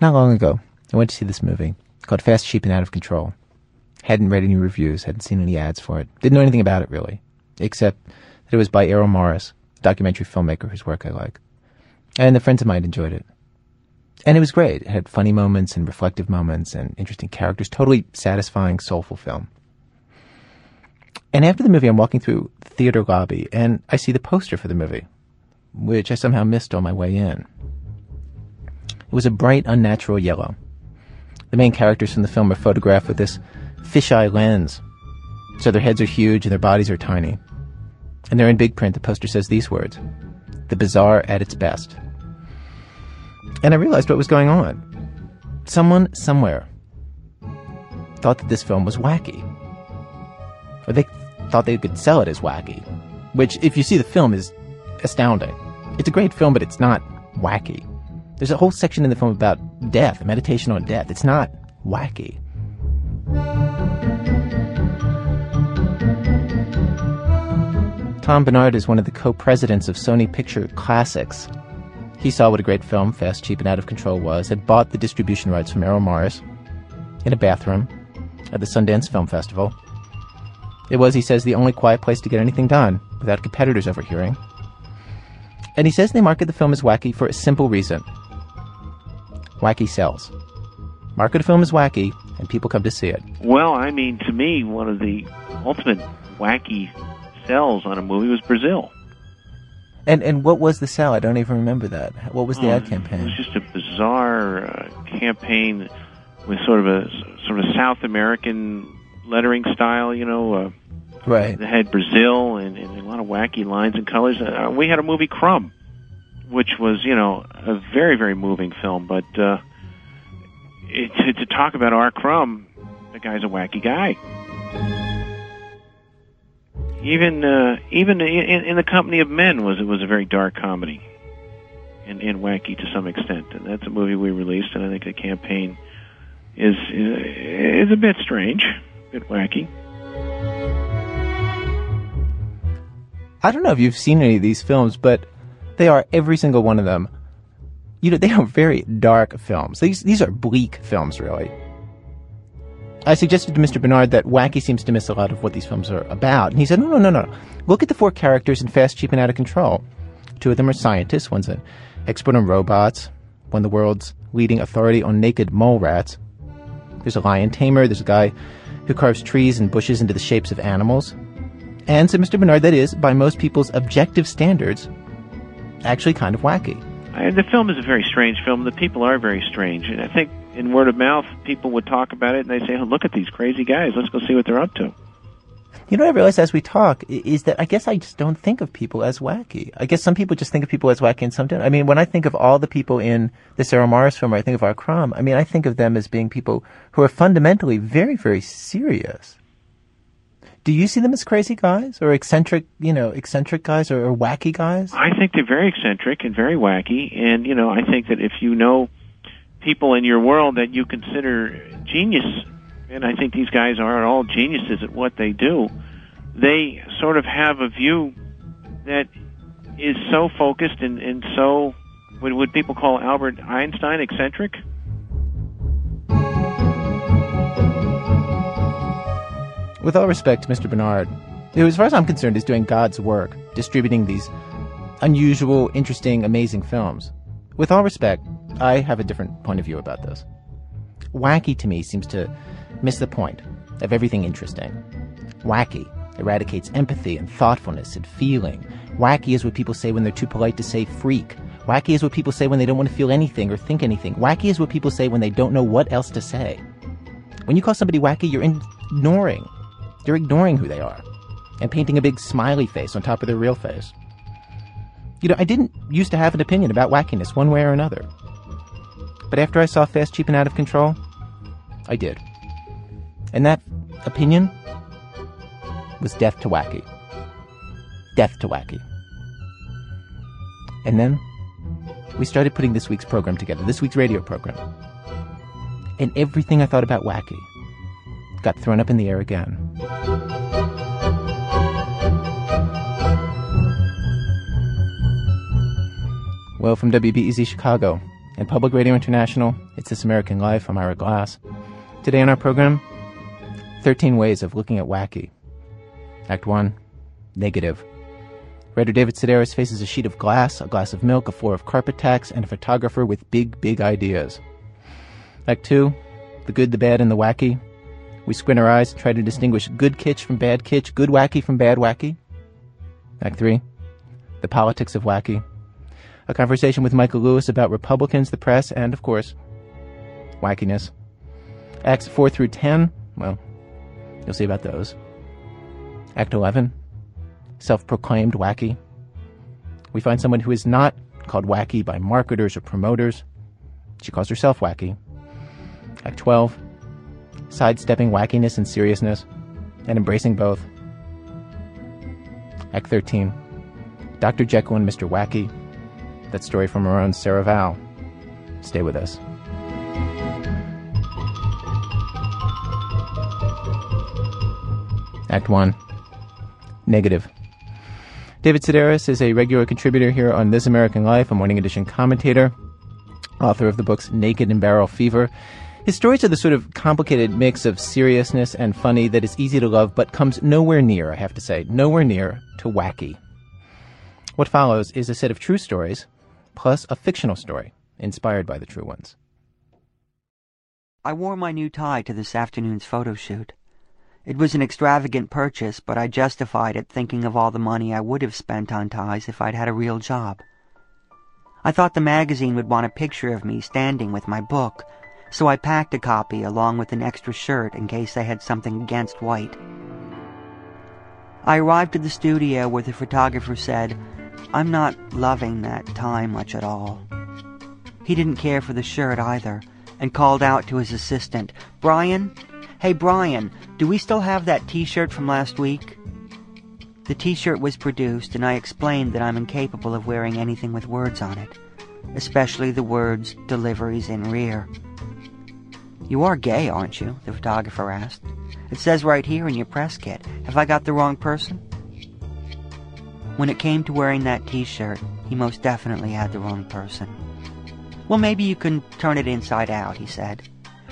Not long ago, I went to see this movie called Fast, Cheap, and Out of Control. Hadn't read any reviews, hadn't seen any ads for it, didn't know anything about it really, except that it was by Errol Morris, a documentary filmmaker whose work I like. And the friends of mine enjoyed it. And it was great. It had funny moments and reflective moments and interesting characters. Totally satisfying, soulful film. And after the movie, I'm walking through the theater lobby and I see the poster for the movie, which I somehow missed on my way in. It was a bright, unnatural yellow. The main characters from the film are photographed with this fisheye lens. So their heads are huge and their bodies are tiny. And they're in big print. The poster says these words The bizarre at its best. And I realized what was going on. Someone, somewhere, thought that this film was wacky. Or they thought they could sell it as wacky. Which, if you see the film, is astounding. It's a great film, but it's not wacky. There's a whole section in the film about death, meditation on death. It's not wacky. Tom Bernard is one of the co-presidents of Sony Picture Classics. He saw what a great film Fast, Cheap, and Out of Control was, had bought the distribution rights from Errol Morris in a bathroom at the Sundance Film Festival. It was, he says, the only quiet place to get anything done without competitors overhearing. And he says they market the film as wacky for a simple reason. Wacky sells. Market a film is wacky, and people come to see it. Well, I mean, to me, one of the ultimate wacky sells on a movie was Brazil. And and what was the sell? I don't even remember that. What was the Oh, ad campaign? It was just a bizarre uh, campaign with sort of a sort of South American lettering style, you know. Uh, Right. that had Brazil and, and a lot of wacky lines and colors. Uh, we had a movie Crumb, which was you know a very very moving film, but uh, it, to, to talk about R. Crumb, the guy's a wacky guy. Even uh, even in, in the company of men was it was a very dark comedy and, and wacky to some extent, and that's a movie we released, and I think the campaign is is, is a bit strange, a bit wacky. I don't know if you've seen any of these films, but they are every single one of them. You know, they are very dark films. These these are bleak films, really. I suggested to Mr. Bernard that Wacky seems to miss a lot of what these films are about, and he said, "No, no, no, no. Look at the four characters in Fast, Cheap, and Out of Control. Two of them are scientists. One's an expert on robots. One the world's leading authority on naked mole rats. There's a lion tamer. There's a guy who carves trees and bushes into the shapes of animals. And, said Mr. Bernard, that is, by most people's objective standards, actually kind of wacky. I, the film is a very strange film. The people are very strange, and I think in word of mouth, people would talk about it and they say, "Oh, look at these crazy guys. Let's go see what they're up to." You know what I realized as we talk is that I guess I just don't think of people as wacky. I guess some people just think of people as wacky and some don't. I mean, when I think of all the people in the Errol Morris film, or I think of R. Crumb, I mean, I think of them as being people who are fundamentally very, very serious. Do you see them as crazy guys or eccentric, you know, eccentric guys or, or wacky guys? I think they're very eccentric and very wacky, and you know, I think that if you know people in your world that you consider genius, and I think these guys are all geniuses at what they do, they sort of have a view that is so focused and, and so what would people call Albert Einstein eccentric? With all respect to Mr. Bernard, who, as far as I'm concerned, is doing God's work, distributing these unusual, interesting, amazing films. With all respect, I have a different point of view about this. Wacky to me seems to miss the point of everything interesting. Wacky eradicates empathy and thoughtfulness and feeling. Wacky is what people say when they're too polite to say freak. Wacky is what people say when they don't want to feel anything or think anything. Wacky is what people say when they don't know what else to say. When you call somebody wacky, you're ignoring. You're ignoring who they are and painting a big smiley face on top of their real face. You know, I didn't used to have an opinion about wackiness one way or another. But after I saw Fast, Cheap, and Out of Control, I did. And that opinion was death to wacky. Death to wacky. And then we started putting this week's program together, this week's radio program. And everything I thought about wacky got thrown up in the air again. Well, from WBEZ Chicago and Public Radio International. It's This American Life. I'm Ira Glass. Today on our program, 13 Ways of Looking at Wacky. Act 1, Negative. Writer David Sedaris faces a sheet of glass, a glass of milk, a floor of carpet tacks, and a photographer with big, big ideas. Act 2, The Good, the Bad, and the Wacky. We squint our eyes and try to distinguish good kitsch from bad kitsch, good wacky from bad wacky. Act 3, The Politics of Wacky. A conversation with Michael Lewis about Republicans, the press, and, of course, wackiness. Acts 4 through 10, well, you'll see about those. Act 11, self proclaimed wacky. We find someone who is not called wacky by marketers or promoters. She calls herself wacky. Act 12, sidestepping wackiness and seriousness, and embracing both. Act 13, Dr. Jekyll and Mr. Wacky. That story from our own Sarah Vowell. Stay with us. Act 1 Negative. David Sedaris is a regular contributor here on This American Life, a morning edition commentator, author of the books Naked and Barrel Fever. His stories are the sort of complicated mix of seriousness and funny that is easy to love but comes nowhere near, I have to say, nowhere near to wacky. What follows is a set of true stories plus a fictional story inspired by the true ones. I wore my new tie to this afternoon's photo shoot. It was an extravagant purchase, but I justified it thinking of all the money I would have spent on ties if I'd had a real job. I thought the magazine would want a picture of me standing with my book, so I packed a copy along with an extra shirt in case I had something against white. I arrived at the studio where the photographer said, I'm not loving that tie much at all. He didn't care for the shirt either, and called out to his assistant, Brian, Hey Brian, do we still have that t-shirt from last week? The t-shirt was produced and I explained that I'm incapable of wearing anything with words on it, especially the words deliveries in rear. You are gay, aren't you? the photographer asked. It says right here in your press kit. Have I got the wrong person? When it came to wearing that t-shirt, he most definitely had the wrong person. Well, maybe you can turn it inside out, he said.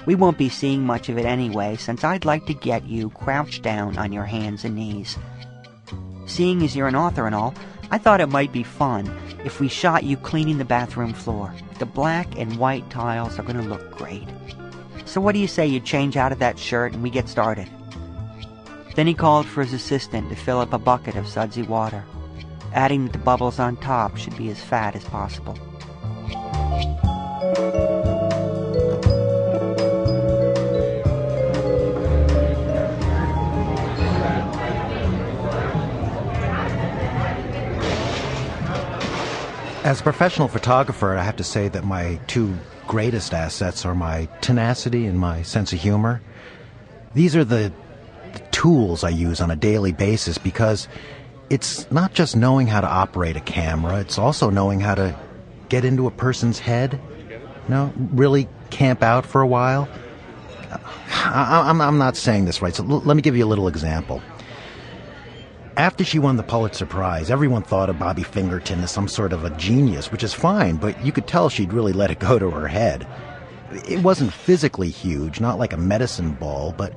We won't be seeing much of it anyway, since I'd like to get you crouched down on your hands and knees. Seeing as you're an author and all, I thought it might be fun if we shot you cleaning the bathroom floor. The black and white tiles are going to look great. So what do you say you change out of that shirt and we get started? Then he called for his assistant to fill up a bucket of sudsy water, adding that the bubbles on top should be as fat as possible. As a professional photographer, I have to say that my two greatest assets are my tenacity and my sense of humor. These are the, the tools I use on a daily basis because it's not just knowing how to operate a camera, it's also knowing how to get into a person's head, you know, really camp out for a while. I, am not saying this right, so l- let me give you a little example. After she won the Pulitzer Prize, everyone thought of Bobby Fingerton as some sort of a genius, which is fine, but you could tell she'd really let it go to her head. It wasn't physically huge, not like a medicine ball, but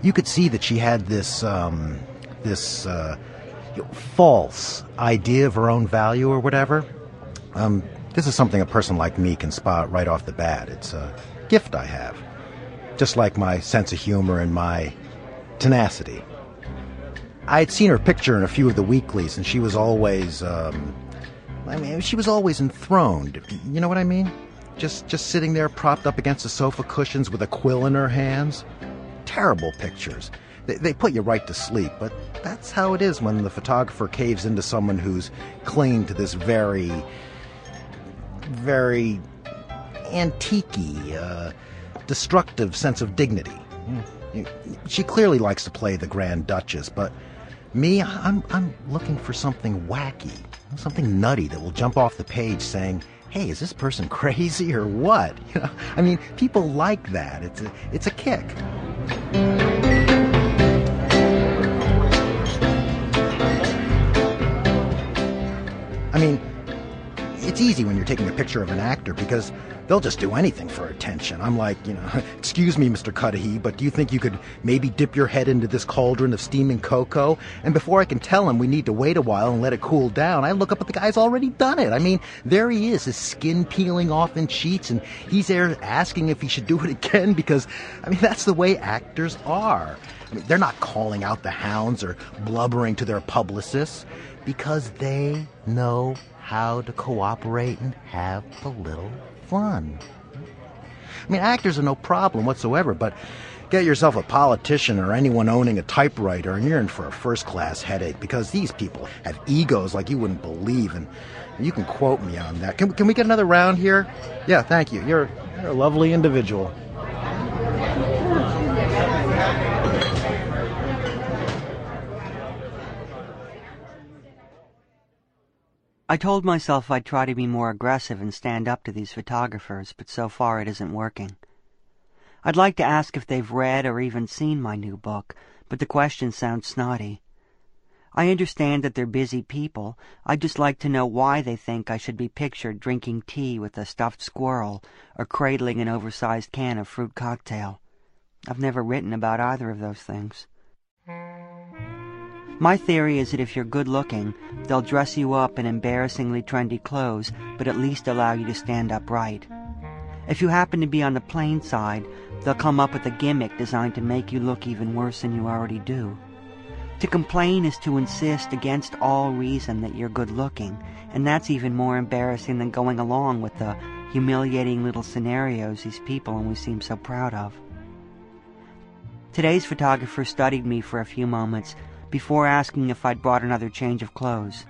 you could see that she had this, um, this, uh, false idea of her own value or whatever. Um, this is something a person like me can spot right off the bat. It's a gift I have. Just like my sense of humor and my tenacity. I had seen her picture in a few of the weeklies, and she was always, um, I mean, she was always enthroned. You know what I mean? Just, just sitting there propped up against the sofa cushions with a quill in her hands. Terrible pictures. They, they put you right to sleep, but that's how it is when the photographer caves into someone who's clinging to this very, very antique uh, destructive sense of dignity. She clearly likes to play the Grand Duchess, but me, I'm, I'm looking for something wacky, something nutty that will jump off the page saying, hey, is this person crazy or what? You know, I mean, people like that. It's a, it's a kick. I mean, it's easy when you're taking a picture of an actor because they'll just do anything for attention. I'm like, you know, excuse me, Mr. Cudahy, but do you think you could maybe dip your head into this cauldron of steaming cocoa? And before I can tell him we need to wait a while and let it cool down, I look up at the guy's already done it. I mean, there he is, his skin peeling off in sheets, and he's there asking if he should do it again because, I mean, that's the way actors are. I mean, they're not calling out the hounds or blubbering to their publicists because they know how to cooperate and have a little fun. I mean, actors are no problem whatsoever, but get yourself a politician or anyone owning a typewriter and you're in for a first class headache because these people have egos like you wouldn't believe, and you can quote me on that. Can, can we get another round here? Yeah, thank you. You're, you're a lovely individual. I told myself I'd try to be more aggressive and stand up to these photographers, but so far it isn't working. I'd like to ask if they've read or even seen my new book, but the question sounds snotty. I understand that they're busy people. I'd just like to know why they think I should be pictured drinking tea with a stuffed squirrel or cradling an oversized can of fruit cocktail. I've never written about either of those things. My theory is that if you're good looking, they'll dress you up in embarrassingly trendy clothes, but at least allow you to stand upright. If you happen to be on the plain side, they'll come up with a gimmick designed to make you look even worse than you already do. To complain is to insist against all reason that you're good looking, and that's even more embarrassing than going along with the humiliating little scenarios these people always seem so proud of. Today's photographer studied me for a few moments before asking if I'd brought another change of clothes.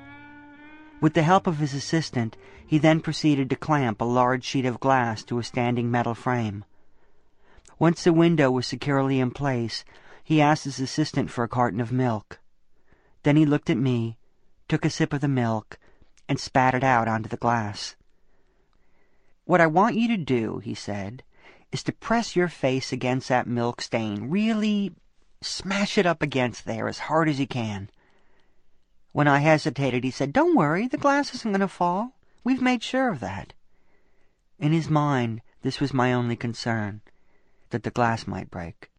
With the help of his assistant, he then proceeded to clamp a large sheet of glass to a standing metal frame. Once the window was securely in place, he asked his assistant for a carton of milk. Then he looked at me, took a sip of the milk, and spat it out onto the glass. What I want you to do, he said, is to press your face against that milk stain really Smash it up against there as hard as you can. When I hesitated, he said, Don't worry, the glass isn't going to fall. We've made sure of that. In his mind, this was my only concern, that the glass might break.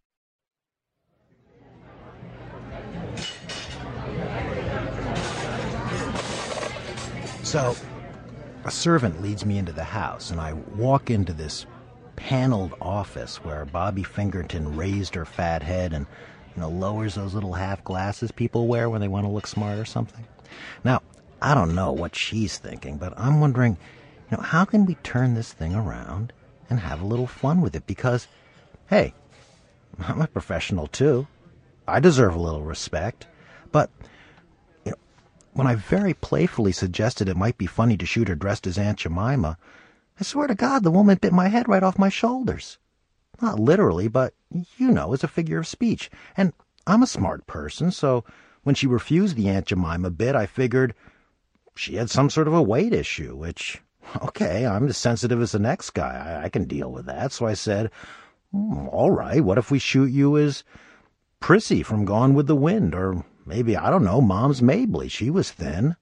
So, a servant leads me into the house, and I walk into this paneled office where Bobby Fingerton raised her fat head and you know, lowers those little half glasses people wear when they want to look smart or something. Now, I don't know what she's thinking, but I'm wondering, you know, how can we turn this thing around and have a little fun with it? Because, hey, I'm a professional too. I deserve a little respect. But, you know, when I very playfully suggested it might be funny to shoot her dressed as Aunt Jemima, I swear to God, the woman bit my head right off my shoulders. Not literally, but you know, as a figure of speech. And I'm a smart person, so when she refused the Aunt Jemima bit, I figured she had some sort of a weight issue, which, okay, I'm as sensitive as the next guy. I, I can deal with that. So I said, mm, all right, what if we shoot you as Prissy from Gone with the Wind? Or maybe, I don't know, Moms Mabley. She was thin.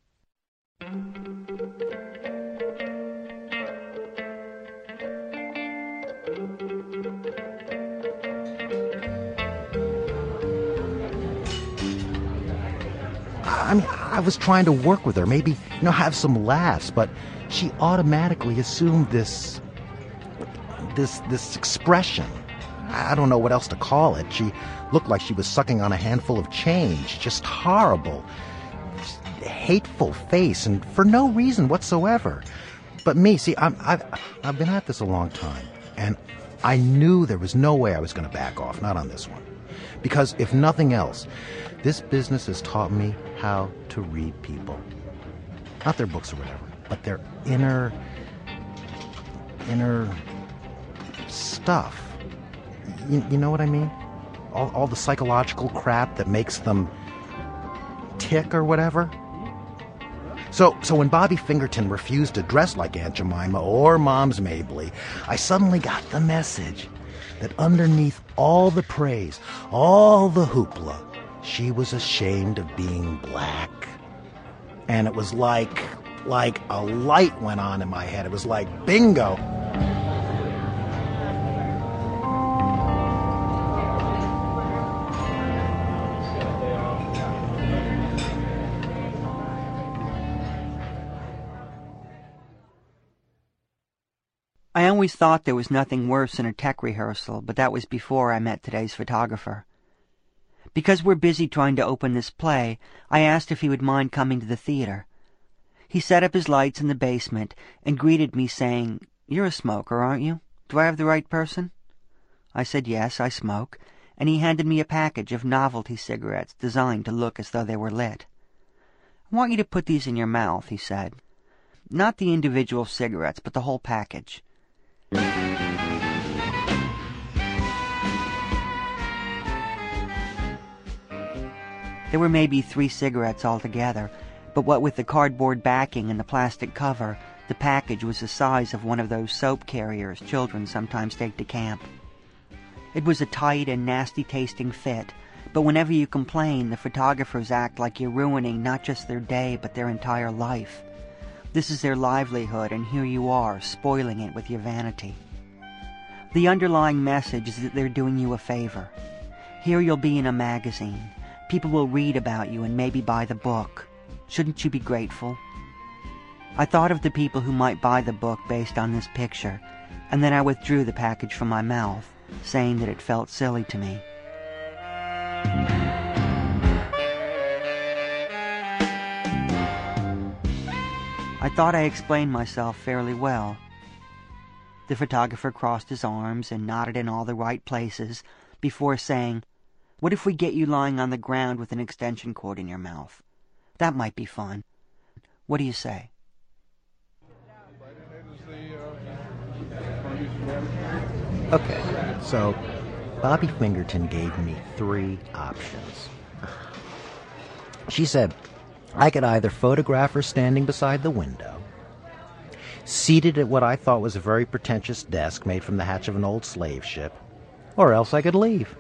I mean, I was trying to work with her, maybe, you know, have some laughs, but she automatically assumed this, this, this expression. I don't know what else to call it. She looked like she was sucking on a handful of change. Just horrible. Just hateful face, and for no reason whatsoever. But me, see, I'm, I've, I've been at this a long time, and I knew there was no way I was going to back off, not on this one. Because if nothing else, this business has taught me how to read people. Not their books or whatever, but their inner, inner stuff. You, you know what I mean? All, all the psychological crap that makes them tick or whatever. So, so when Bobby Fingerton refused to dress like Aunt Jemima or Mom's Mabley, I suddenly got the message that underneath all the praise, all the hoopla, she was ashamed of being black. And it was like like a light went on in my head. It was like bingo. I always thought there was nothing worse than a tech rehearsal, but that was before I met today's photographer. Because we're busy trying to open this play, I asked if he would mind coming to the theater. He set up his lights in the basement and greeted me saying, You're a smoker, aren't you? Do I have the right person? I said yes, I smoke, and he handed me a package of novelty cigarettes designed to look as though they were lit. I want you to put these in your mouth, he said. Not the individual cigarettes, but the whole package. There were maybe three cigarettes altogether, but what with the cardboard backing and the plastic cover, the package was the size of one of those soap carriers children sometimes take to camp. It was a tight and nasty tasting fit, but whenever you complain, the photographers act like you're ruining not just their day, but their entire life. This is their livelihood, and here you are, spoiling it with your vanity. The underlying message is that they're doing you a favor. Here you'll be in a magazine. People will read about you and maybe buy the book. Shouldn't you be grateful? I thought of the people who might buy the book based on this picture, and then I withdrew the package from my mouth, saying that it felt silly to me. I thought I explained myself fairly well. The photographer crossed his arms and nodded in all the right places before saying, what if we get you lying on the ground with an extension cord in your mouth? That might be fun. What do you say? Okay, so Bobby Fingerton gave me three options. She said I could either photograph her standing beside the window, seated at what I thought was a very pretentious desk made from the hatch of an old slave ship, or else I could leave.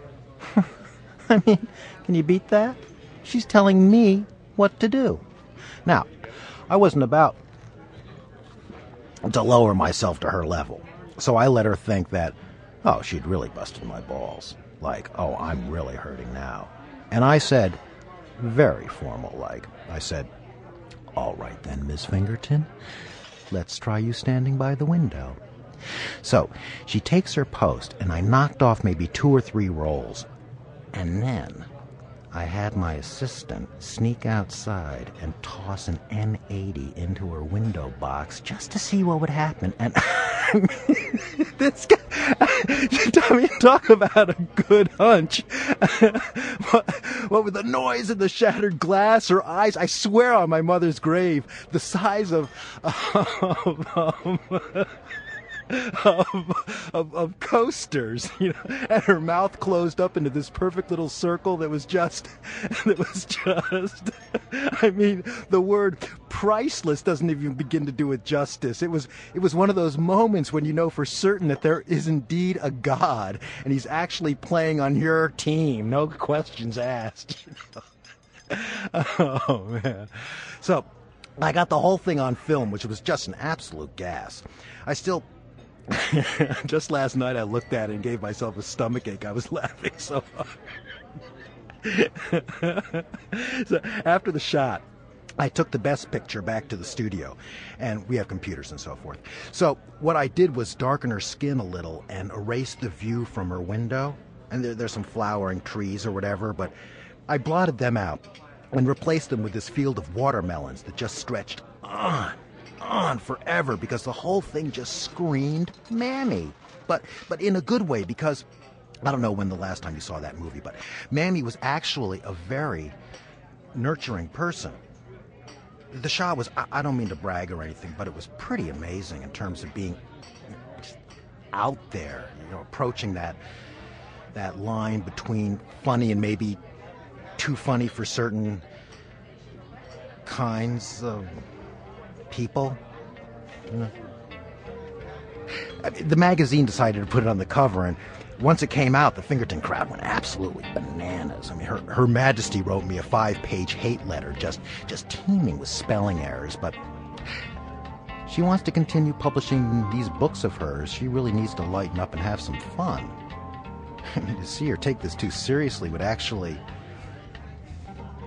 I mean, can you beat that? She's telling me what to do. Now, I wasn't about to lower myself to her level, so I let her think that, oh, she'd really busted my balls. Like, oh, I'm really hurting now. And I said, very formal like, I said, all right then, Miss Fingerton, let's try you standing by the window. So she takes her post, and I knocked off maybe two or three rolls, and then I had my assistant sneak outside and toss an M80 into her window box just to see what would happen. And this guy, Tommy, talk about a good hunch. what, what with the noise and the shattered glass, her eyes, I swear on my mother's grave, the size of, of um, of, of, of, coasters, you know, and her mouth closed up into this perfect little circle that was just, that was just, I mean, the word priceless doesn't even begin to do it justice. It was, it was one of those moments when you know for certain that there is indeed a God and he's actually playing on your team. No questions asked. oh man. So, I got the whole thing on film, which was just an absolute gas. I still Just last night, I looked at it and gave myself a stomach ache. I was laughing so hard. so after the shot, I took the best picture back to the studio, and we have computers and so forth. So what I did was darken her skin a little and erase the view from her window. And there, there's some flowering trees or whatever, but I blotted them out and replaced them with this field of watermelons that just stretched on on forever because the whole thing just screamed Mammy. But but in a good way because I don't know when the last time you saw that movie, but Mammy was actually a very nurturing person. The shot was I, I don't mean to brag or anything, but it was pretty amazing in terms of being out there, you know, approaching that that line between funny and maybe too funny for certain kinds of people. The magazine decided to put it on the cover, and once it came out, the Fingerton crowd went absolutely bananas. I mean, her, her Majesty wrote me a five-page hate letter, just just teeming with spelling errors. But she wants to continue publishing these books of hers. She really needs to lighten up and have some fun. I mean, to see her take this too seriously would actually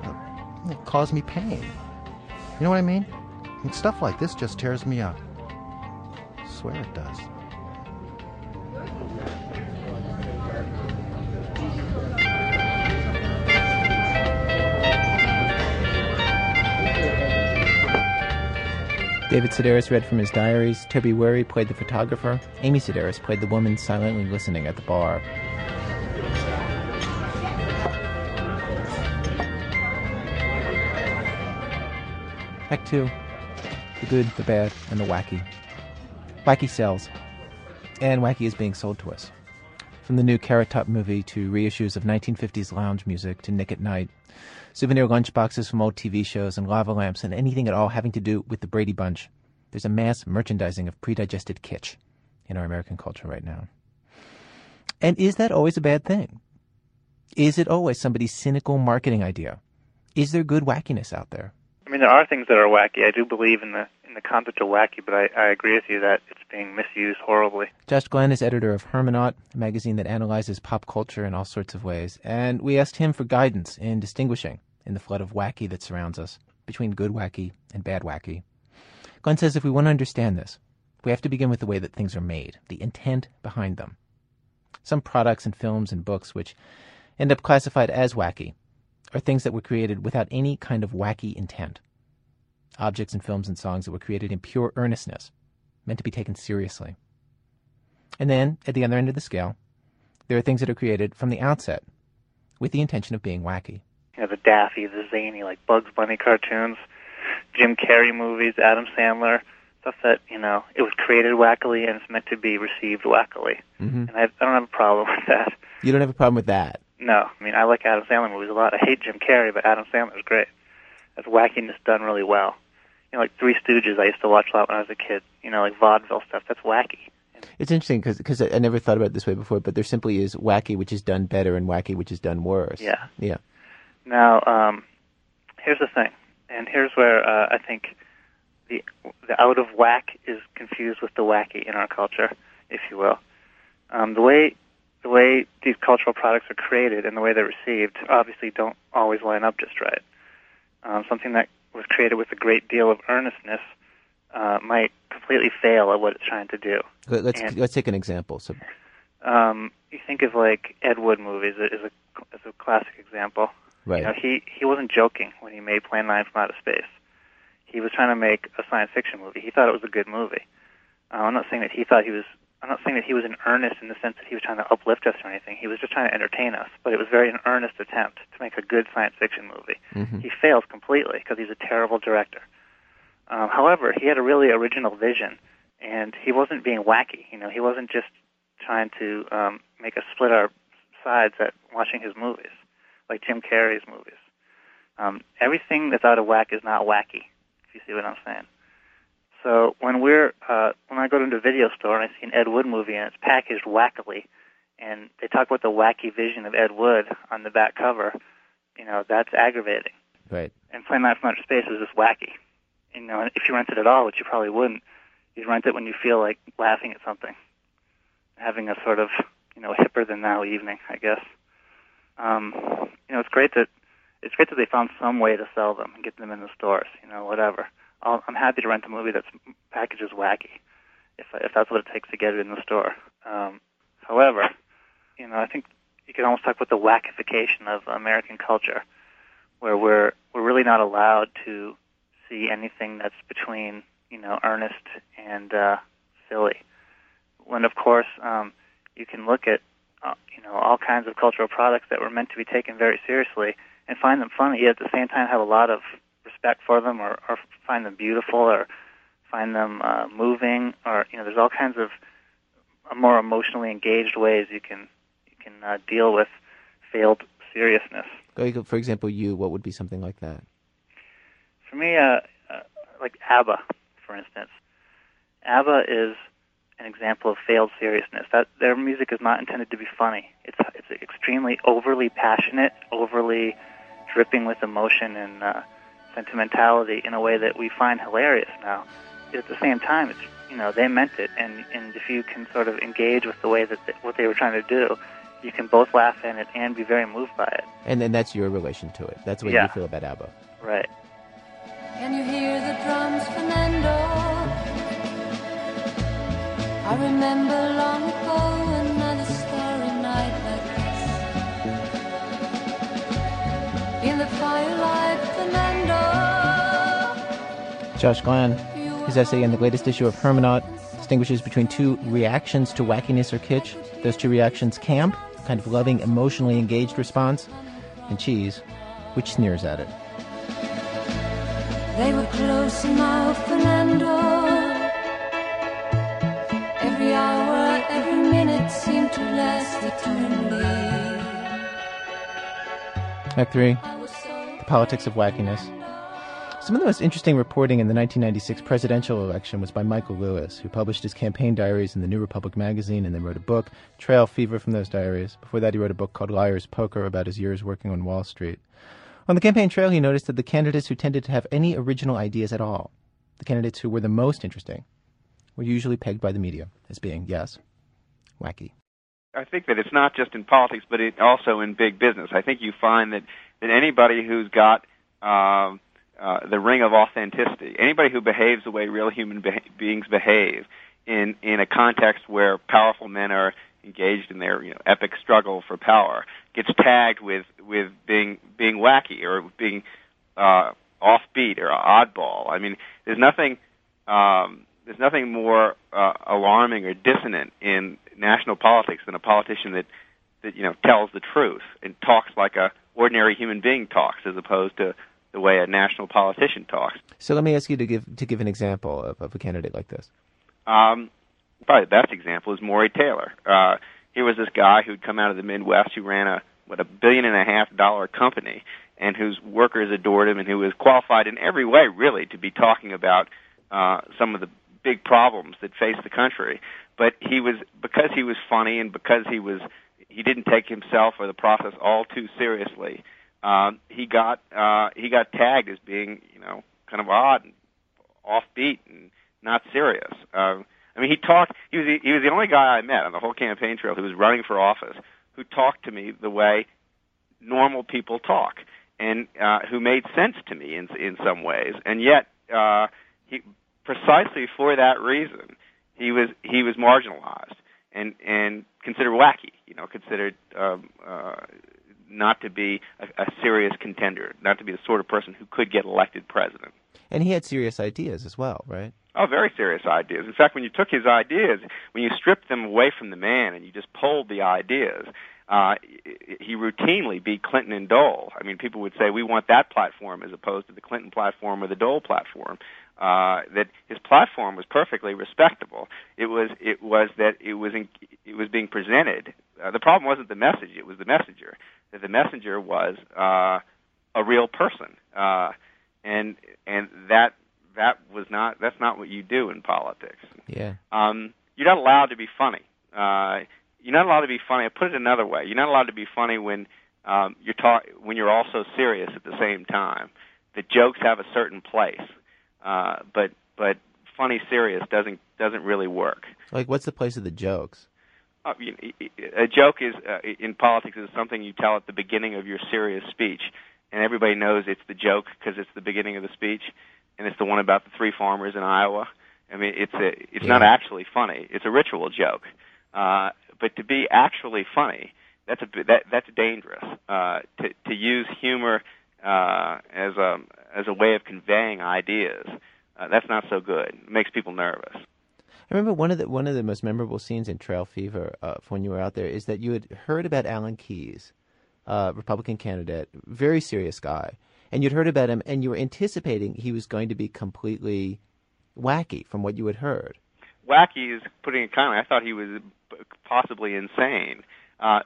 uh, cause me pain. You know what I mean? And stuff like this just tears me up. I swear it does. David Sedaris read from his diaries. Toby Weary played the photographer. Amy Sedaris played the woman silently listening at the bar. Act two the good, the bad, and the wacky. Wacky sells. And wacky is being sold to us. From the new Carrot Top movie to reissues of 1950s lounge music to Nick at Nite, souvenir lunchboxes from old TV shows and lava lamps and anything at all having to do with the Brady Bunch. There's a mass merchandising of predigested kitsch in our American culture right now. And is that always a bad thing? Is it always somebody's cynical marketing idea? Is there good wackiness out there? I mean, there are things that are wacky. I do believe in the in the concept of wacky, but I, I agree with you that it's being misused horribly. Josh Glenn is editor of Hermenaut, a magazine that analyzes pop culture in all sorts of ways, and we asked him for guidance in distinguishing, in the flood of wacky that surrounds us, between good wacky and bad wacky. Glenn says if we want to understand this, we have to begin with the way that things are made, the intent behind them. Some products and films and books which end up classified as wacky are things that were created without any kind of wacky intent. Objects and films and songs that were created in pure earnestness, meant to be taken seriously. And then, at the other end of the scale, there are things that are created from the outset with the intention of being wacky. You know, the daffy, the zany, like Bugs Bunny cartoons, Jim Carrey movies, Adam Sandler, stuff that, you know, it was created wackily and it's meant to be received wackily. Mm-hmm. And I, I don't have a problem with that. You don't have a problem with that? No. I mean, I like Adam Sandler movies a lot. I hate Jim Carrey, but Adam Sandler's great. That's wackiness done really well. You know, like Three Stooges, I used to watch a lot when I was a kid. You know, like vaudeville stuff. That's wacky. It's interesting because cause I never thought about it this way before, but there simply is wacky which is done better and wacky which is done worse. Yeah. Yeah. Now, um, here's the thing, and here's where uh, I think the the out of whack is confused with the wacky in our culture, if you will. Um, the way the way these cultural products are created and the way they're received obviously don't always line up just right. Um, something that was created with a great deal of earnestness uh, might completely fail at what it's trying to do. Let- Let's And- let's take an example. So, Um, you think of like Ed Wood movies as a as a classic example. right. You know, he he wasn't joking when he made Plan 9 from Outer Space. He was trying to make a science fiction movie. He thought it was a good movie. Uh, I'm not saying that he thought he was. I'm not saying that he was in earnest in the sense that he was trying to uplift us or anything. He was just trying to entertain us. But it was very an earnest attempt to make a good science fiction movie. Mhm. He fails completely because he's a terrible director. Um, however, he had a really original vision, and he wasn't being wacky. You know, he wasn't just trying to um, make us split our sides at watching his movies, like Jim Carrey's movies. Um, everything that's out of whack is not wacky. If you see what I'm saying. So when we're uh, when I go into a video store and I see an Ed Wood movie and it's packaged wackily, and they talk about the wacky vision of Ed Wood on the back cover, you know that's aggravating. Right. And Plan 9 from Outer Space is just wacky. You know, and if you rent it at all, which you probably wouldn't, you rent it when you feel like laughing at something, having a sort of you know hipper than thou evening, I guess. Um, you know, it's great that it's great that they found some way to sell them and get them in the stores. You know, whatever. I'll, I'm happy to rent a movie that's packaged as wacky, if if that's what it takes to get it in the store. Um, however, you know, I think you can almost talk about the wackification of American culture, where we're we're really not allowed to see anything that's between you know earnest and uh, silly. When of course um, you can look at uh, you know all kinds of cultural products that were meant to be taken very seriously and find them funny, yet at the same time have a lot of respect for them, or, or find them beautiful, or find them uh, moving, or you know there's all kinds of more emotionally engaged ways you can you can uh, deal with failed seriousness. For example, you. What would be something like that? For me, uh, uh, like ABBA, for instance, ABBA is an example of failed seriousness. That their music is not intended to be funny. It's it's extremely overly passionate, overly dripping with emotion and uh, sentimentality in a way that we find hilarious now. At the same time, it's you know they meant it, and and if you can sort of engage with the way that they, what they were trying to do, you can both laugh at it and be very moved by it. And then that's your relation to it. That's what Yeah. you feel about ABBA. Right. Can you hear the drums, Fernando? I remember long Josh Glenn, his essay in the latest issue of Hermenaut, distinguishes between two reactions to wackiness or kitsch. Those two reactions camp, kind of loving, emotionally engaged response, and cheese, which sneers at it. They were close Fernando. Every hour, every minute seemed to last eternally. Act 3 I was so The Politics of Wackiness. Some of the most interesting reporting in the 1996 presidential election was by Michael Lewis, who published his campaign diaries in the New Republic magazine and then wrote a book, Trail Fever, from those diaries. Before that, he wrote a book called Liar's Poker about his years working on Wall Street. On the campaign trail, he noticed that the candidates who tended to have any original ideas at all, the candidates who were the most interesting, were usually pegged by the media as being, yes, wacky. I think that it's not just in politics, but it also in big business. I think you find that that anybody who's got um, uh, the ring of authenticity, anybody who behaves the way real human beh beings behave, in in a context where powerful men are engaged in their you know epic struggle for power, gets tagged with with being being wacky or being uh, offbeat or oddball. I mean, there's nothing. Um, there's nothing more uh, alarming or dissonant in national politics than a politician that that you know tells the truth and talks like a ordinary human being talks, as opposed to the way a national politician talks. So let me ask you to give to give an example of, of a candidate like this. Um, probably the best example is Morry Taylor. Uh, he was this guy who'd come out of the Midwest who ran a what a billion and a half dollar company and whose workers adored him and who was qualified in every way really to be talking about uh, some of the big problems that face the country. But he was because he was funny and because he was he didn't take himself or the process all too seriously. Um, he got uh, he got tagged as being you know kind of odd and offbeat and not serious. Uh, I mean, he talked. He was the, he was the only guy I met on the whole campaign trail who was running for office who talked to me the way normal people talk and uh, who made sense to me in in some ways. And yet, uh, he precisely for that reason, he was he was marginalized and and considered wacky. You know, considered um, uh, not to be a, a serious contender, not to be the sort of person who could get elected president. And he had serious ideas as well, right? Oh, very serious ideas. In fact, when you took his ideas, when you stripped them away from the man and you just pulled the ideas, uh, he routinely beat Clinton and Dole. I mean, people would say we want that platform as opposed to the Clinton platform or the Dole platform. Uh, that his platform was perfectly respectable. It was it was that it was in, it was being presented. Uh, the problem wasn't the message; it was the messenger. That the messenger was uh, a real person, uh, and and that that was not that's not what you do in politics. Yeah. Um, you're not allowed to be funny. Uh, you're not allowed to be funny. I put it another way. You're not allowed to be funny when um, you're talk when you're also serious at the same time. The jokes have a certain place, uh, but but funny serious doesn't doesn't really work. Like, what's the place of the jokes? Uh, a joke is uh, in politics is something you tell at the beginning of your serious speech, and everybody knows it's the joke because it's the beginning of the speech, and it's the one about the three farmers in Iowa. I mean, it's a it's not actually funny; it's a ritual joke. Uh, but to be actually funny, that's a that that's dangerous. Uh, to to use humor uh, as a as a way of conveying ideas, uh, that's not so good. It makes people nervous. I remember one of the one of the most memorable scenes in Trail Fever uh, when you were out there is that you had heard about Alan Keyes, uh, Republican candidate, very serious guy, and you'd heard about him, and you were anticipating he was going to be completely wacky from what you had heard. wacky is putting it kindly. I thought he was possibly insane. Uh,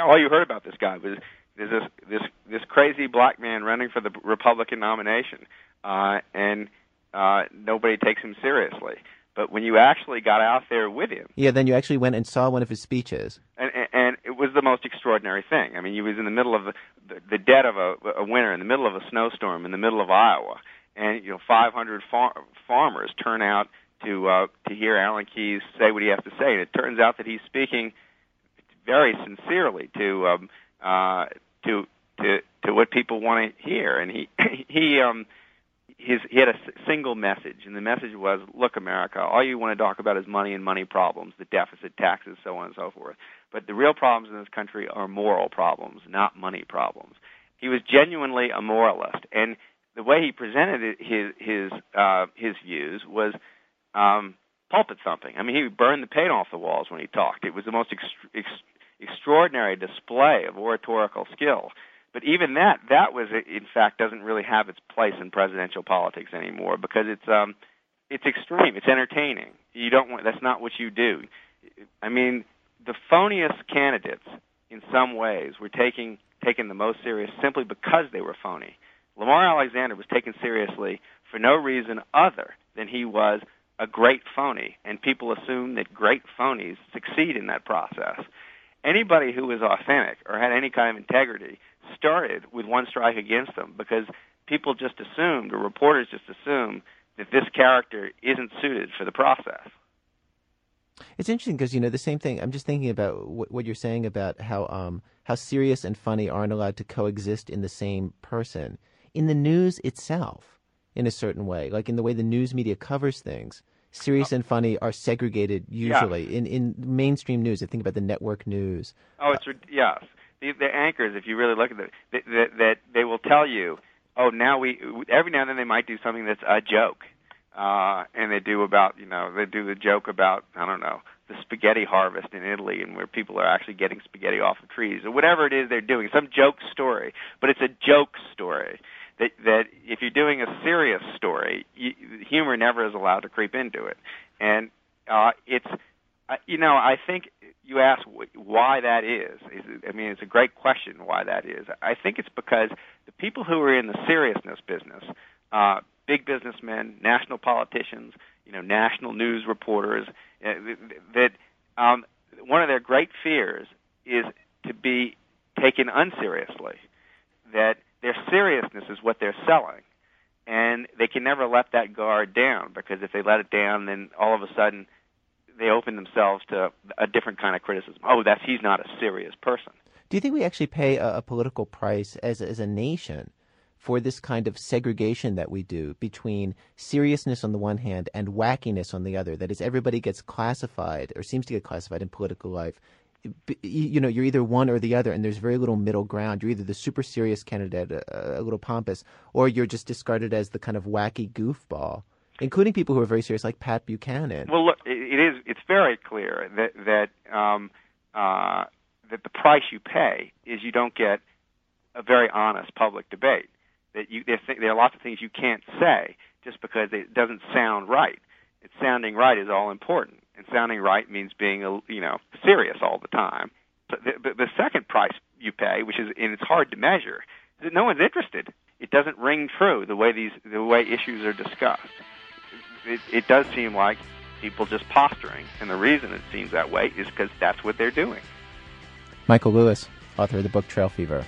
all you heard about this guy was this this this crazy black man running for the Republican nomination, uh, and uh, nobody takes him seriously. But when you actually got out there with him, Yeah, then you actually went and saw one of his speeches. and, and- and it was the most extraordinary thing. I mean, he was in the middle of the, the, the dead of a, a winter, in the middle of a snowstorm, in the middle of Iowa, and you know, 500 far- farmers turn out to uh, to hear Alan Keyes say what he has to say. And it turns out that he's speaking very sincerely to um, uh, to to to what people want to hear, and he he um his he had a single message, and the message was, "Look, America, all you want to talk about is money and money problems, the deficit, taxes, so on and so forth. But the real problems in this country are moral problems, not money problems." he was genuinely a moralist, and the way he presented his his uh, his views was um, pulpit thumping. I mean, he would burn the paint off the walls when he talked. It was the most ex- ex- extraordinary display of oratorical skill. But even that, that was in fact doesn't really have its place in presidential politics anymore because it's um, it's extreme. It's entertaining. You don't want. That's not what you do. I mean, the phoniest candidates, in some ways, were taking taken the most serious simply because they were phony. Lamar Alexander was taken seriously for no reason other than he was a great phony, and people assume that great phonies succeed in that process. Anybody who was authentic or had any kind of integrity started with one strike against them because people just assumed, or reporters just assumed, that this character isn't suited for the process. It's interesting because you know the same thing. I'm just thinking about what, what you're saying about how um, how serious and funny aren't allowed to coexist in the same person in the news itself, in a certain way, like in the way the news media covers things. Serious and funny are segregated usually yeah. in in mainstream news. I think about the network news. Oh, it's yes. The, the anchors, if you really look at them, that, that, that they will tell you, oh, now we every now and then they might do something that's a joke uh, and they do about you know they do the joke about I don't know the spaghetti harvest in Italy and where people are actually getting spaghetti off of trees or whatever it is they're doing some joke story. But it's a joke story that that if you're doing a serious story you, humor never is allowed to creep into it. And uh, it's uh, you know I think you ask why that is. I mean, it's a great question why that is. I think it's because the people who are in the seriousness business uh, big businessmen, national politicians, you know, national news reporters, uh, that um, one of their great fears is to be taken unseriously. That their seriousness is what they're selling, and they can never let that guard down because if they let it down, then all of a sudden they open themselves to a different kind of criticism. Oh, that's he's not a serious person. Do you think we actually pay a, a political price as as a nation for this kind of segregation that we do between seriousness on the one hand and wackiness on the other. That is, everybody gets classified or seems to get classified in political life. You know, you're either one or the other, and there's very little middle ground. You're either the super serious candidate, a, a little pompous, or you're just discarded as the kind of wacky goofball including people who are very serious, like Pat Buchanan. Well, look, it is. It's very clear that that um, uh, that the price you pay is you don't get a very honest public debate that you there, there are lots of things you can't say just because it doesn't sound right. It's sounding right is all important, and sounding right means being a, you know serious all the time. But the, the, the second price you pay, which is and it's hard to measure, is that no one's interested. It doesn't ring true the way these the way issues are discussed. It, it does seem like people just posturing, and the reason it seems that way is because that's what they're doing. Michael Lewis, author of the book Trail Fever.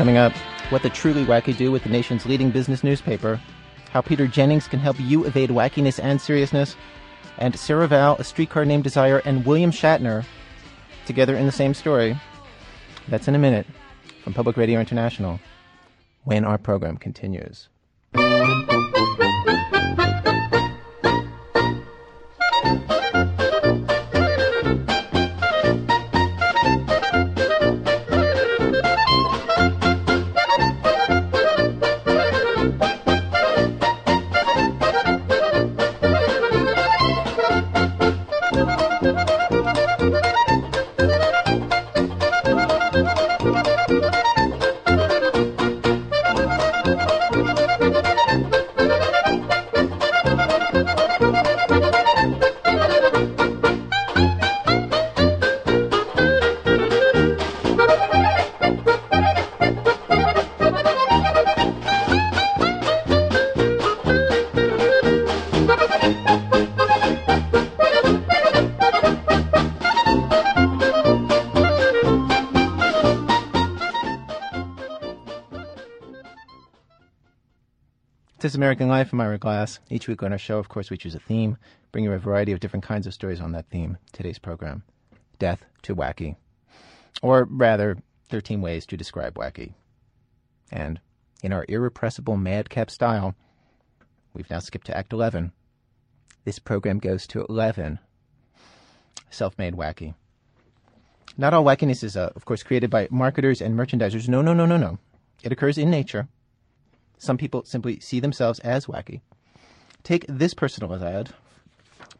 Coming up, what the truly wacky do with the nation's leading business newspaper, how Peter Jennings can help you evade wackiness and seriousness, and Sarah Vowell, A Streetcar Named Desire, and William Shatner together in the same story. That's in a minute from Public Radio International when our program continues. Is American Life. I'm Ira Glass. Each week on our show, of course, we choose a theme, bring you a variety of different kinds of stories on that theme. Today's program, Death to Wacky. Or rather, 13 ways to describe wacky. And in our irrepressible madcap style, we've now skipped to Act 11. This program goes to 11. Self-made wacky. Not all wackiness is, uh, of course, created by marketers and merchandisers. No, no, no, no, no. It occurs in nature. Some people simply see themselves as wacky. Take this personal ad,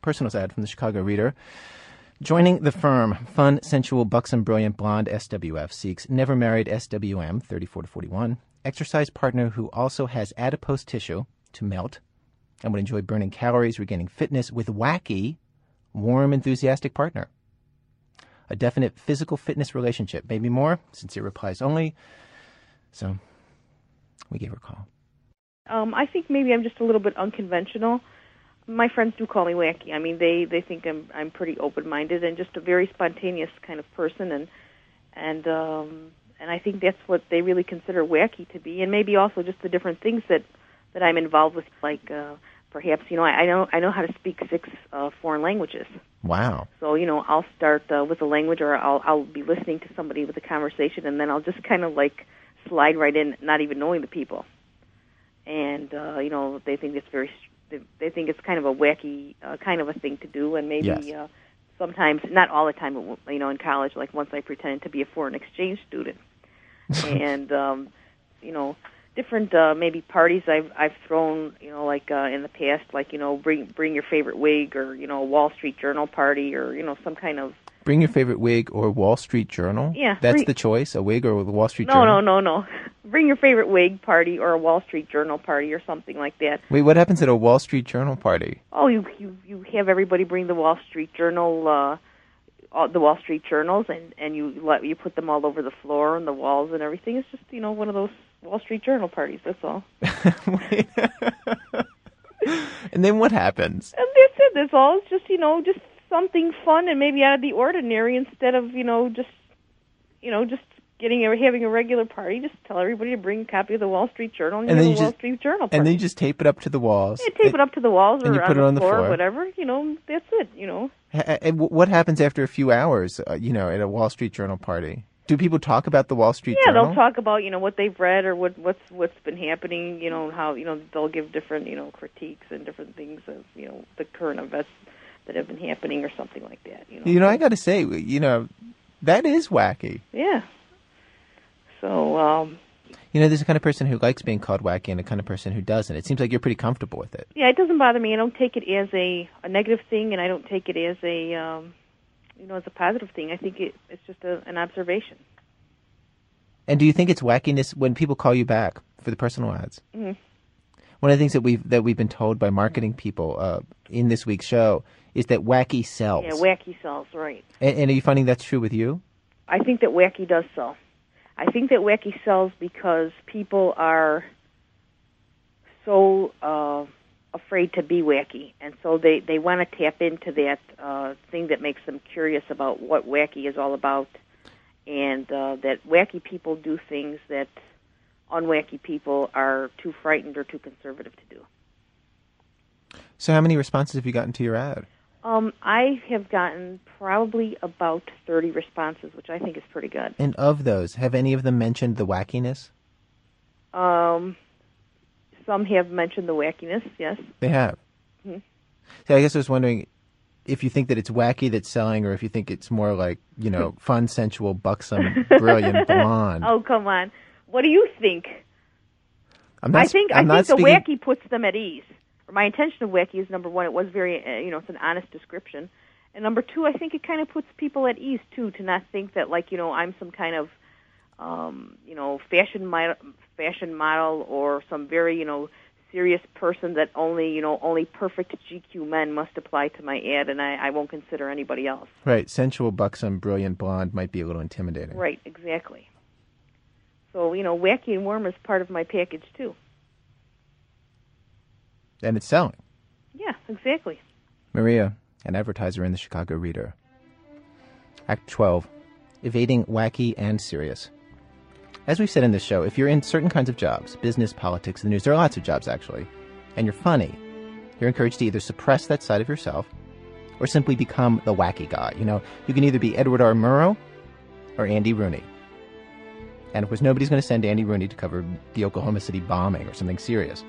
personal ad from the Chicago Reader. Joining the firm, fun, sensual, buxom, brilliant, blonde SWF seeks never married SWM, 34 to 41, exercise partner who also has adipose tissue to melt and would enjoy burning calories, regaining fitness with wacky, warm, enthusiastic partner. A definite physical fitness relationship, maybe more, sincere replies only. So we gave her a call. Um, I think maybe I'm just a little bit unconventional. My friends do call me wacky. I mean, they they think I'm I'm pretty open-minded and just a very spontaneous kind of person, and and um, and I think that's what they really consider wacky to be, and maybe also just the different things that that I'm involved with, like uh, perhaps you know I, I know I know how to speak six uh, foreign languages. Wow. So you know I'll start uh, with a language, or I'll I'll be listening to somebody with a conversation, and then I'll just kind of like slide right in, not even knowing the people. And uh, you know they think it's very, they, think it's kind of a wacky uh, kind of a thing to do, and maybe Yes. uh, sometimes, not all the time, but you know in college, like once I pretended to be a foreign exchange student, and um, you know different uh, maybe parties I've I've thrown you know like uh, in the past like you know bring bring your favorite wig or you know a Wall Street Journal party or you know some kind of Bring your favorite wig or Wall Street Journal. Yeah, That's bring- the choice, a wig or the Wall Street no Journal. no no no no. bring your favorite wig party or a Wall Street Journal party or something like that. Wait, what happens at a Wall Street Journal party? Oh you you you have everybody bring the Wall Street Journal uh all the Wall Street journals and and you let you put them all over the floor and the walls and everything. It's just you know one of those Wall Street Journal parties. That's all. And then what happens? And that's it. That's all. It's just you know, just something fun and maybe out of the ordinary instead of you know just you know just getting a, having a regular party. Just tell everybody to bring a copy of the Wall Street Journal and, And then you a Wall Street Journal party. And then you just tape it up to the walls. yeah, tape it up to the walls and or you on, it the on the floor, floor. or whatever. You know, that's it. You know. And what happens after a few hours, uh, you know, at a Wall Street Journal party? Do people talk about the Wall Street Yeah, Journal? they'll talk about you know what they've read or what what's what's been happening. You know how you know they'll give different you know critiques and different things of you know the current events that have been happening or something like that. You know. You know, I got to say, you know, that is wacky. Yeah. So um, You know, there's a kind of person who likes being called wacky and a kind of person who doesn't. It seems like you're pretty comfortable with it. yeah, it doesn't bother me. I don't take it as a a negative thing, and I don't take it as a um, you know as a positive thing. I think it, it's just a, an observation. And do you think it's wackiness when people call you back for the personal ads? Mhm. One of the things that we've that we've been told by marketing people uh, in this week's show is that wacky sells. Yeah, wacky sells, right? and, and are you finding that's true with you? I think that wacky does sell. I think that wacky sells because people are so uh, afraid to be wacky, and so they they want to tap into that uh, thing that makes them curious about what wacky is all about, and uh, that wacky people do things that unwacky people are too frightened or too conservative to do. So how many responses have you gotten to your ad? Um, I have gotten probably about 30 responses, which I think is pretty good. And of those, have any of them mentioned the wackiness? Um, some have mentioned the wackiness, yes. They have. Mhm. So I guess I was wondering if you think that it's wacky that's selling, or if you think it's more like you know fun, sensual, buxom, brilliant, blonde. Oh, come on. What do you think? I'm not. I think I'm I think the speaking- wacky puts them at ease. Or my intention of wacky is number one, it was very, uh, you know, it's an honest description, and number two, I think it kind of puts people at ease too to not think that like you know I'm some kind of, um, you know, fashion model, fashion model or some very you know serious person that only you know only perfect GQ men must apply to my ad, and I, I won't consider anybody else. Right, sensual, buxom, brilliant, blonde might be a little intimidating. Right, exactly. So you know, wacky and warm is part of my package too. And it's selling. Yeah, exactly. Maria, an advertiser in the Chicago Reader. Act 12 Evading Wacky and Serious. As we've said in this show, if you're in certain kinds of jobs, business, politics, the news, there are lots of jobs actually, and you're funny, you're encouraged to either suppress that side of yourself or simply become the wacky guy. You know, you can either be Edward R. Murrow or Andy Rooney. And of course, nobody's going to send Andy Rooney to cover the Oklahoma City bombing or something serious.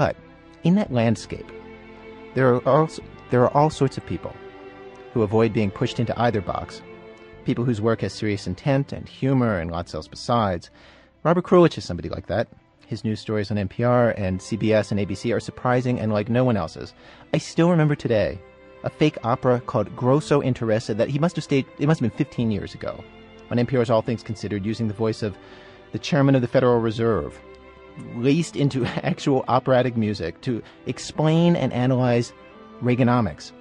But in that landscape, there are also, there are all sorts of people who avoid being pushed into either box. People whose work has serious intent and humor and lots else besides. Robert Krulwich is somebody like that. His news stories on NPR and CBS and ABC are surprising and like no one else's. I still remember today a fake opera called Grosso Interesse that he must have staged, it must have been 15 years ago, on NPR's All Things Considered, using the voice of the chairman of the Federal Reserve, laced into actual operatic music to explain and analyze Reaganomics.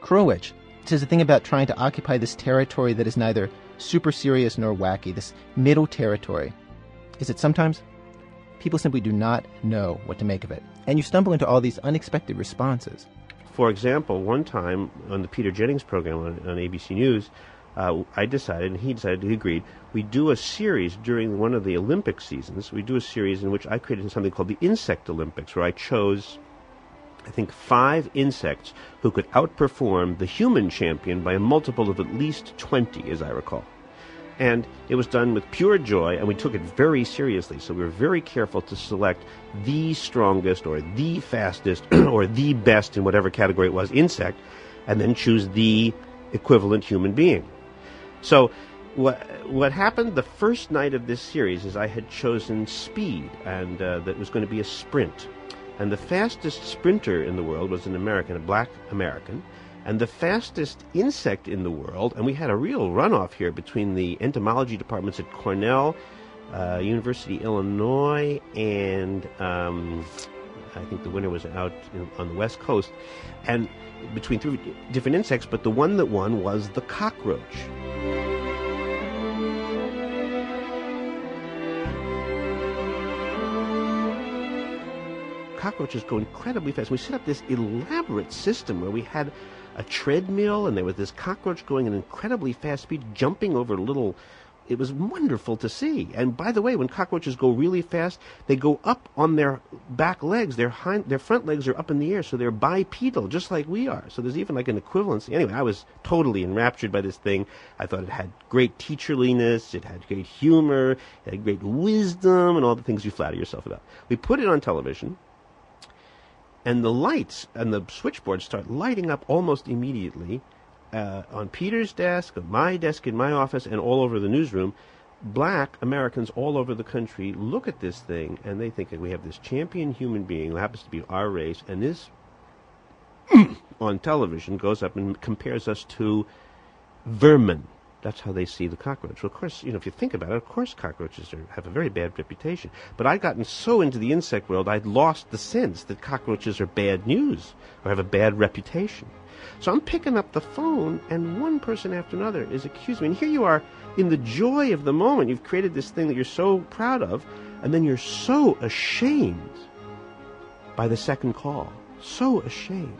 Krulwich says the thing about trying to occupy this territory that is neither super serious nor wacky, this middle territory, is that sometimes people simply do not know what to make of it. And you stumble into all these unexpected responses. For example, one time on the Peter Jennings program on, on ABC News, uh, I decided, and he decided, he agreed, we do a series during one of the Olympic seasons. We do a series in which I created something called the Insect Olympics, where I chose, I think, five insects who could outperform the human champion by a multiple of at least 20, as I recall. And it was done with pure joy, and we took it very seriously. So we were very careful to select the strongest, or the fastest, or the best in whatever category it was insect, and then choose the equivalent human being. So what what happened the first night of this series is I had chosen speed, and uh, that was going to be a sprint. And the fastest sprinter in the world was an American, a black American. And the fastest insect in the world, and we had a real runoff here between the entomology departments at Cornell, uh, University, Illinois, and um, I think the winner was out in, on the West Coast, and between three different insects, but the one that won was the cockroach. Cockroaches go incredibly fast. We set up this elaborate system where we had a treadmill, and there was this cockroach going at an incredibly fast speed, jumping over little. It was wonderful to see. And by the way, when cockroaches go really fast, they go up on their back legs. Their hind, their front legs are up in the air, so they're bipedal, just like we are. So there's even like an equivalency. Anyway, I was totally enraptured by this thing. I thought it had great teacherliness, it had great humor, it had great wisdom, and all the things you flatter yourself about. We put it on television and the lights and the switchboard start lighting up almost immediately uh, on Peter's desk, on my desk in my office, and all over the newsroom. Black Americans all over the country look at this thing and they think that we have this champion human being who happens to be our race, and this on television goes up and compares us to vermin. That's how they see the cockroach. Well, of course, you know, if you think about it, of course cockroaches are, have a very bad reputation. But I'd gotten so into the insect world, I'd lost the sense that cockroaches are bad news or have a bad reputation. So I'm picking up the phone, and one person after another is accusing me. And here you are, in the joy of the moment, you've created this thing that you're so proud of, and then you're so ashamed by the second call. So ashamed.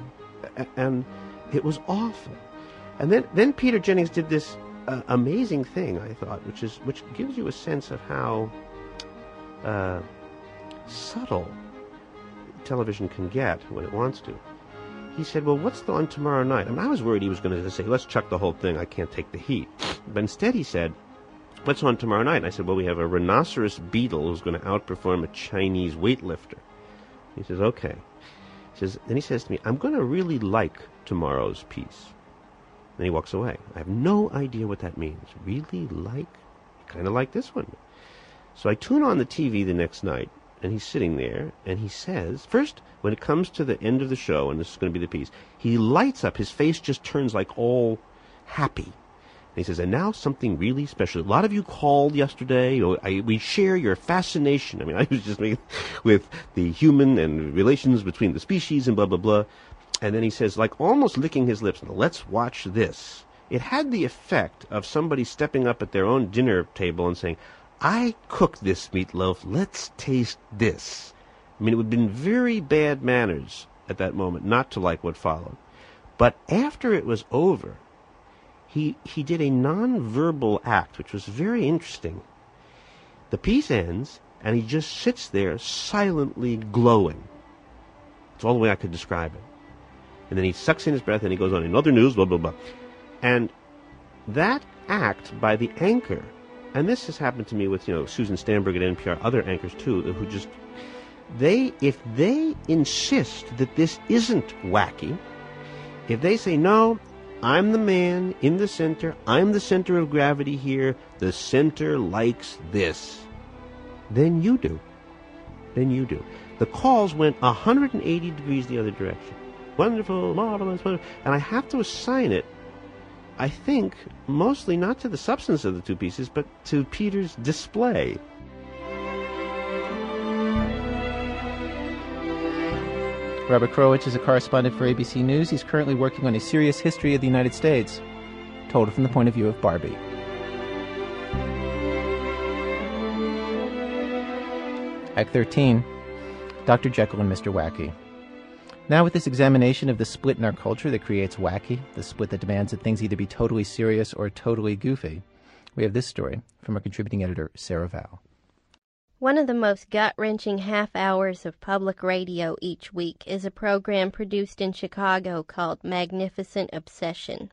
And it was awful. And then, then Peter Jennings did this uh, amazing thing, I thought, which is which gives you a sense of how uh, subtle television can get when it wants to. He said, "Well, what's on tomorrow night?" I mean, I was worried he was going to say, "Let's chuck the whole thing. I can't take the heat." But instead, he said, "What's on tomorrow night?" And I said, "Well, we have a rhinoceros beetle who's going to outperform a Chinese weightlifter." He says, "Okay." He says, then he says to me, "I'm going to really like tomorrow's piece." Then he walks away. I have no idea what that means. Really like? Kind of like this one. So I tune on the TV the next night, and he's sitting there, and he says, first, when it comes to the end of the show, and this is going to be the piece, he lights up. His face just turns like all happy. And he says, and now something really special. A lot of you called yesterday. Or I, we share your fascination. I mean, I was just making, with the human and relations between the species and blah, blah, blah. And then he says, like almost licking his lips, let's watch this. It had the effect of somebody stepping up at their own dinner table and saying, I cooked this meatloaf, let's taste this. I mean, it would have been very bad manners at that moment not to like what followed. But after it was over, he, he did a non-verbal act, which was very interesting. The piece ends, and he just sits there silently glowing. It's all the way I could describe it. And then he sucks in his breath and he goes on, in other news, blah, blah, blah. And that act by the anchor, and this has happened to me with, you know, Susan Stamberg at NPR, other anchors too, who just, they, if they insist that this isn't wacky, if they say, no, I'm the man in the center, I'm the center of gravity here, the center likes this, then you do. Then you do. The calls went 180 degrees the other direction. Wonderful, marvelous, wonderful. And I have to assign it, I think, mostly not to the substance of the two pieces, but to Peter's display. Robert Krulwich is a correspondent for ABC News. He's currently working on a serious history of the United States, told from the point of view of Barbie. Act 13 Dr. Jekyll and Mr. Wacky. Now, with this examination of the split in our culture that creates wacky, the split that demands that things either be totally serious or totally goofy, we have this story from our contributing editor, Sarah Vowell. One of the most gut wrenching half hours of public radio each week is a program produced in Chicago called Magnificent Obsession.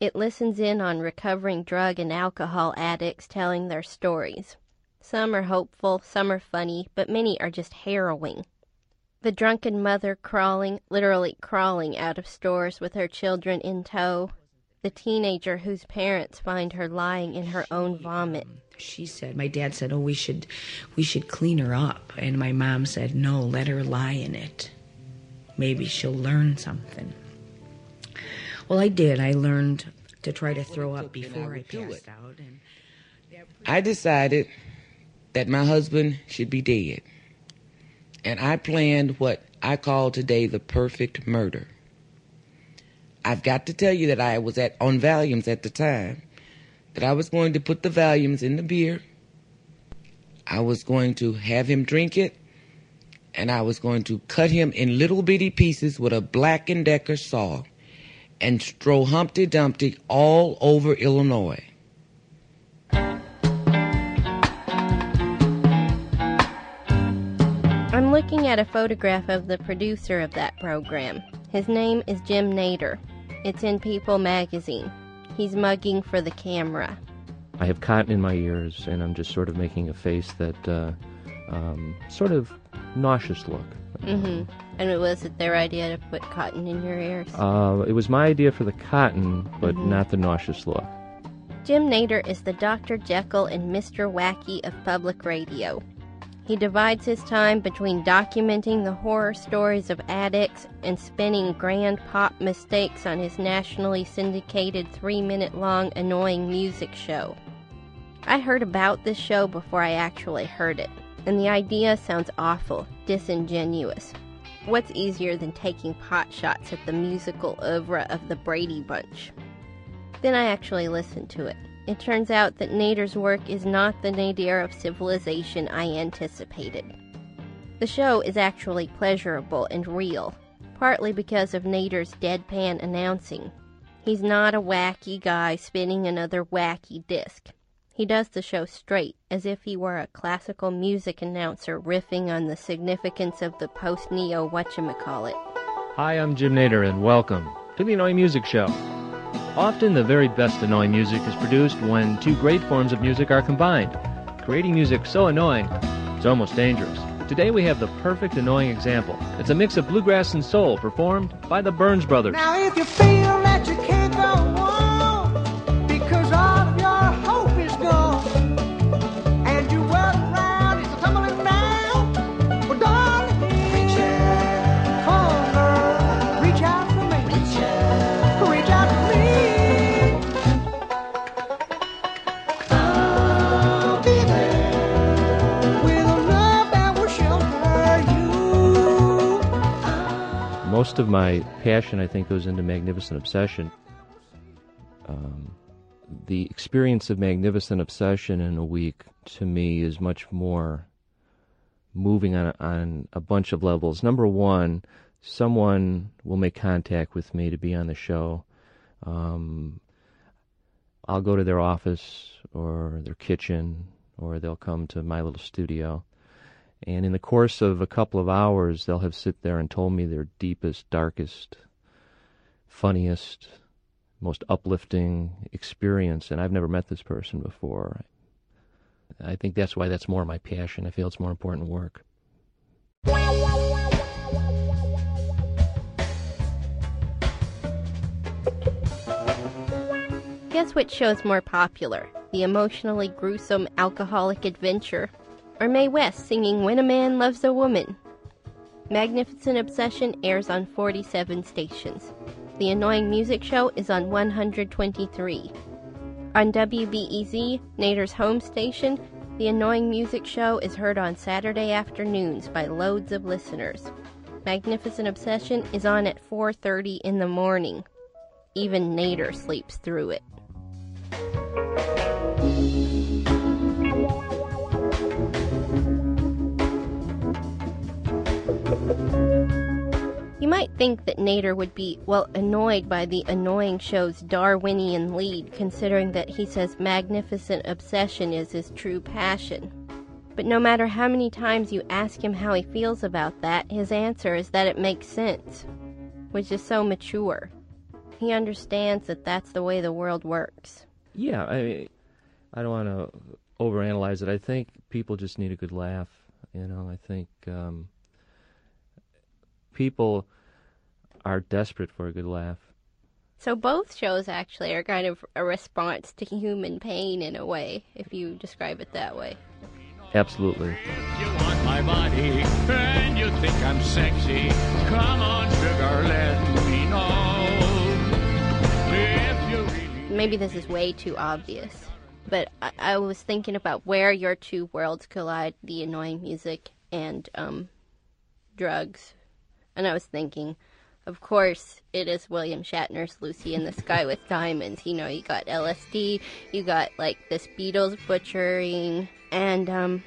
It listens in on recovering drug and alcohol addicts telling their stories. Some are hopeful, some are funny, but many are just harrowing. The drunken mother crawling, literally crawling out of stores with her children in tow. The teenager whose parents find her lying in her own vomit. Um, she said, my dad said, "Oh, we should, we should clean her up," and my mom said, "No, let her lie in it. Maybe she'll learn something." Well, I did. I learned to try to throw up before I passed out. And I decided that my husband should be dead, and I planned what I call today the perfect murder. I've got to tell you that I was at on Valiums at the time that I was going to put the Valiums in the beer. I was going to have him drink it, and I was going to cut him in little bitty pieces with a Black and Decker saw, and throw Humpty Dumpty all over Illinois. Looking at a photograph of the producer of that program. His name is Jim Nayder. It's in People magazine. He's mugging for the camera. I have cotton in my ears, and I'm just sort of making a face that uh, um, sort of nauseous look. Mm-hmm. And was it their idea to put cotton in your ears? Uh, it was my idea for the cotton, but Mhm. not the nauseous look. Jim Nayder is the Dr. Jekyll and Mr. Wacky of public radio. He divides his time between documenting the horror stories of addicts and spinning grand pop mistakes on his nationally syndicated three minute long annoying music show. I heard about this show before I actually heard it, and the idea sounds awful, disingenuous. What's easier than taking pot shots at the musical oeuvre of the Brady Bunch? Then I actually listened to it. It turns out that Nayder's work is not the nadir of civilization I anticipated. The show is actually pleasurable and real, partly because of Nayder's deadpan announcing. He's not a wacky guy spinning another wacky disc. He does the show straight, as if he were a classical music announcer riffing on the significance of the post neo whatchamacallit. Hi, I'm Jim Nayder, and welcome to the Annoying Music Show. Often, the very best annoying music is produced when two great forms of music are combined, creating music so annoying it's almost dangerous. Today, we have the perfect annoying example. It's a mix of bluegrass and soul performed by the Burns Brothers. Now, if you feel that you can't go Most of my passion, I think, goes into Magnificent Obsession. Um, the experience of Magnificent Obsession in a week, to me, is much more moving on, on a bunch of levels. Number one, someone will make contact with me to be on the show. Um, I'll go to their office or their kitchen or they'll come to my little studio. And in the course of a couple of hours, they'll have sit there and told me their deepest, darkest, funniest, most uplifting experience. And I've never met this person before. I think that's why that's more my passion. I feel it's more important work. Guess which show's more popular? The emotionally gruesome alcoholic adventure, or Mae West singing When a Man Loves a Woman? Magnificent Obsession airs on 47 stations. The Annoying Music Show is on 123. On WBEZ, Nayder's home station, The Annoying Music Show is heard on Saturday afternoons by loads of listeners. Magnificent Obsession is on at 4:30 in the morning. Even Nayder sleeps through it. You might think that Nayder would be, well, annoyed by the annoying show's Darwinian lead, considering that he says magnificent obsession is his true passion. But no matter how many times you ask him how he feels about that, his answer is that it makes sense, which is so mature. He understands that that's the way the world works. Yeah, I mean, I don't want to overanalyze it. I think people just need a good laugh. You know, I think um, people are desperate for a good laugh. So both shows actually are kind of a response to human pain in a way, if you describe it that way. Absolutely. You want my body, and you think I'm sexy. Come on, sugar, let me know. If you really Maybe this is way too obvious, but I, I was thinking about where your two worlds collide: the annoying music and um, drugs. And I was thinking, of course, it is William Shatner's Lucy in the Sky with Diamonds. You know, you got LSD, you got like this Beatles butchering, and um,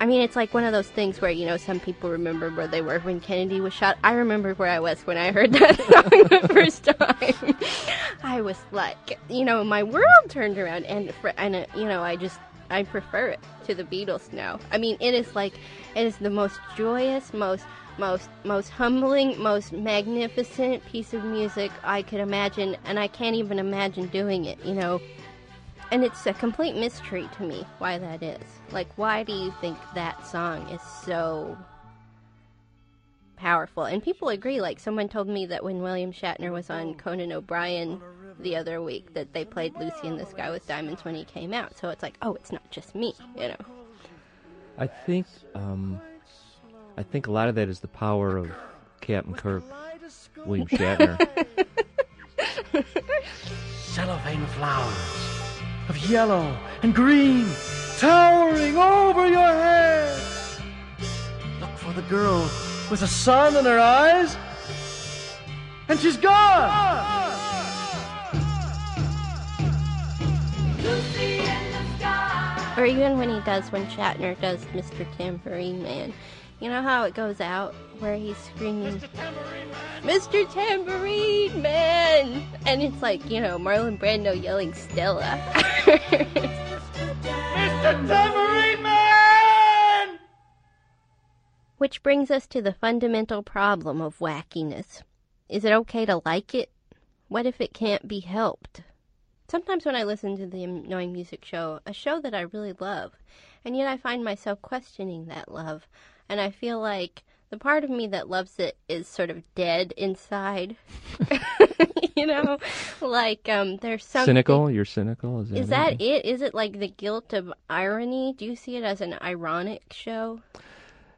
I mean, it's like one of those things where you know some people remember where they were when Kennedy was shot. I remember where I was when I heard that song the first time. I was like, you know, my world turned around, and and uh, you know, I just I prefer it to the Beatles now. I mean, it is like it is the most joyous, most most most humbling, most magnificent piece of music I could imagine, and I can't even imagine doing it. You know. And it's a complete mystery to me why that is. Like, why do you think that song is so powerful? And people agree. Like, someone told me that when William Shatner was on Conan O'Brien the other week, that they played Lucy in the Sky with Diamonds when he came out. So it's like, oh, it's not just me, you know. I think um, I think a lot of that is the power of Captain Kirk, William Shatner. cellophane flowers of yellow and green towering over your head. Look for the girl with the sun in her eyes, and she's gone. Or even when he does, when Shatner does Mr. Tambourine Man. You know how it goes out where he's screaming, Mr. Tambourine Man! And it's like, you know, Marlon Brando yelling Stella. Mr. Tambourine Man! Which brings us to the fundamental problem of wackiness. Is it okay to like it? What if it can't be helped? Sometimes when I listen to the annoying music show, a show that I really love, and yet I find myself questioning that love, and I feel like the part of me that loves it is sort of dead inside. you know, like um, there's something cynical? You're cynical? Is that, Is that it? Is it like the guilt of irony? Do you see it as an ironic show?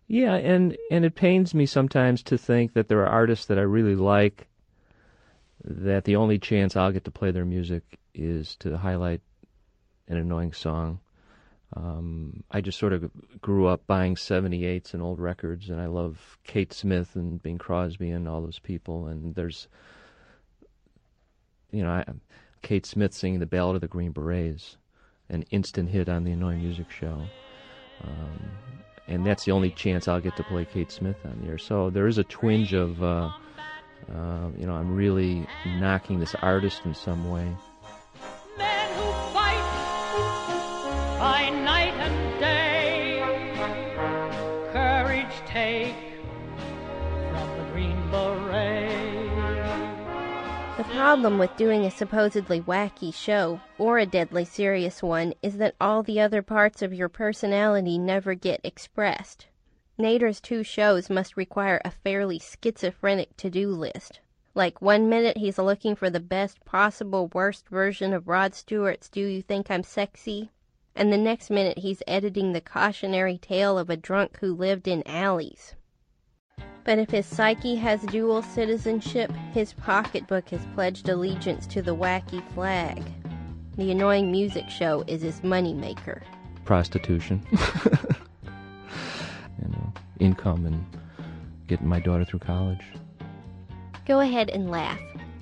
Yeah, and and it pains me sometimes to think that there are artists that I really like that the only chance I'll get to play their music is to highlight an annoying song. Um, I just sort of grew up buying 78s and old records, and I love Kate Smith and Bing Crosby and all those people. And there's, you know, I, Kate Smith singing the Ballad of the Green Berets, an instant hit on the Annoying Music Show. Um, and that's the only chance I'll get to play Kate Smith on air. So there is a twinge of, uh, uh, you know, I'm really knocking this artist in some way. take from the Green Beret. The problem with doing a supposedly wacky show, or a deadly serious one, is that all the other parts of your personality never get expressed. Nayder's two shows must require a fairly schizophrenic to do list. Like, one minute he's looking for the best possible worst version of Rod Stewart's Do You Think I'm Sexy? And the next minute he's editing the cautionary tale of a drunk who lived in alleys. But if his psyche has dual citizenship, his pocketbook has pledged allegiance to the wacky flag. The annoying music show is his moneymaker. Prostitution. you know, uh, income and getting my daughter through college. Go ahead and laugh.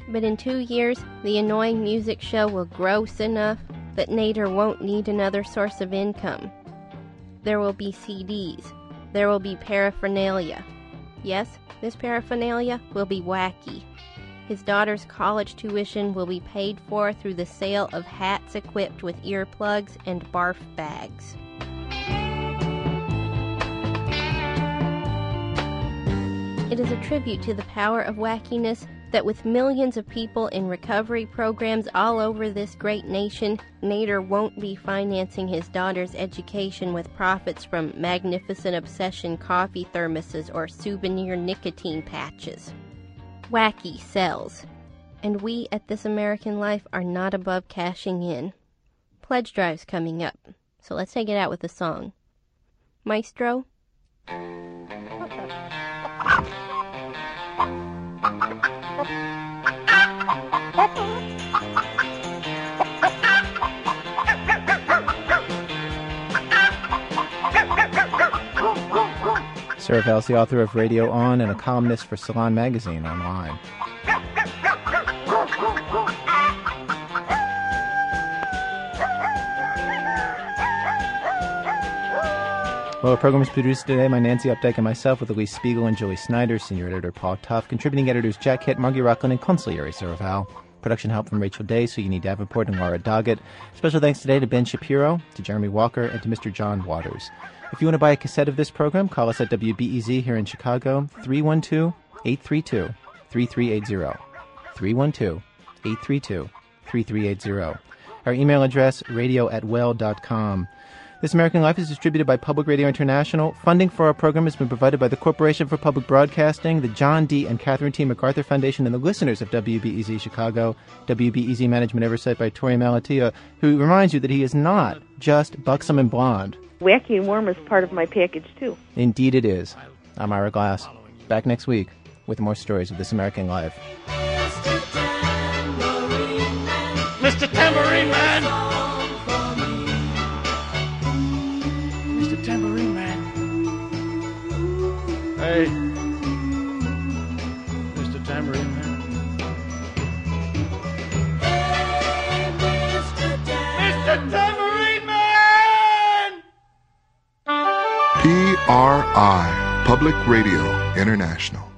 But in two years, the annoying music show will gross enough that Nayder won't need another source of income. There will be CDs. There will be paraphernalia. Yes, this paraphernalia will be wacky. His daughter's college tuition will be paid for through the sale of hats equipped with earplugs and barf bags. It is a tribute to the power of wackiness that with millions of people in recovery programs all over this great nation, Nayder won't be financing his daughter's education with profits from Magnificent Obsession coffee thermoses or souvenir nicotine patches. Wacky sells. And we at This American Life are not above cashing in. Pledge drive's coming up, so let's take it out with a song. Maestro? Sarah is the author of Radio On and a columnist for Salon Magazine online. Well, the program is produced today by Nancy Updike and myself with Elise Spiegel and Julie Snyder, senior editor Paul Tough, contributing editors Jack Hitt, Margy Rochlin, and consigliere Sarah Vowell. Production help from Rachel Day, so you need Davenport and Laura Doggett. Special thanks today to Ben Shapiro, to Jeremy Walker, and to Mr. John Waters. If you want to buy a cassette of this program, call us at WBEZ here in Chicago, 312 832 3380. 312 832 3380. Our email address, radio at well.com. This American Life is distributed by Public Radio International. Funding for our program has been provided by the Corporation for Public Broadcasting, the John D. and Catherine T. MacArthur Foundation, and the listeners of WBEZ Chicago. WBEZ management oversight by Torey Malatia, who reminds you that he is not just buxom and blonde. Wacky and warm is part of my package too. Indeed, it is. I'm Ira Glass. Back next week with more stories of This American Life. Mr. Tambourine Man! Mr. Tambourine Man! PRI, Public Radio International.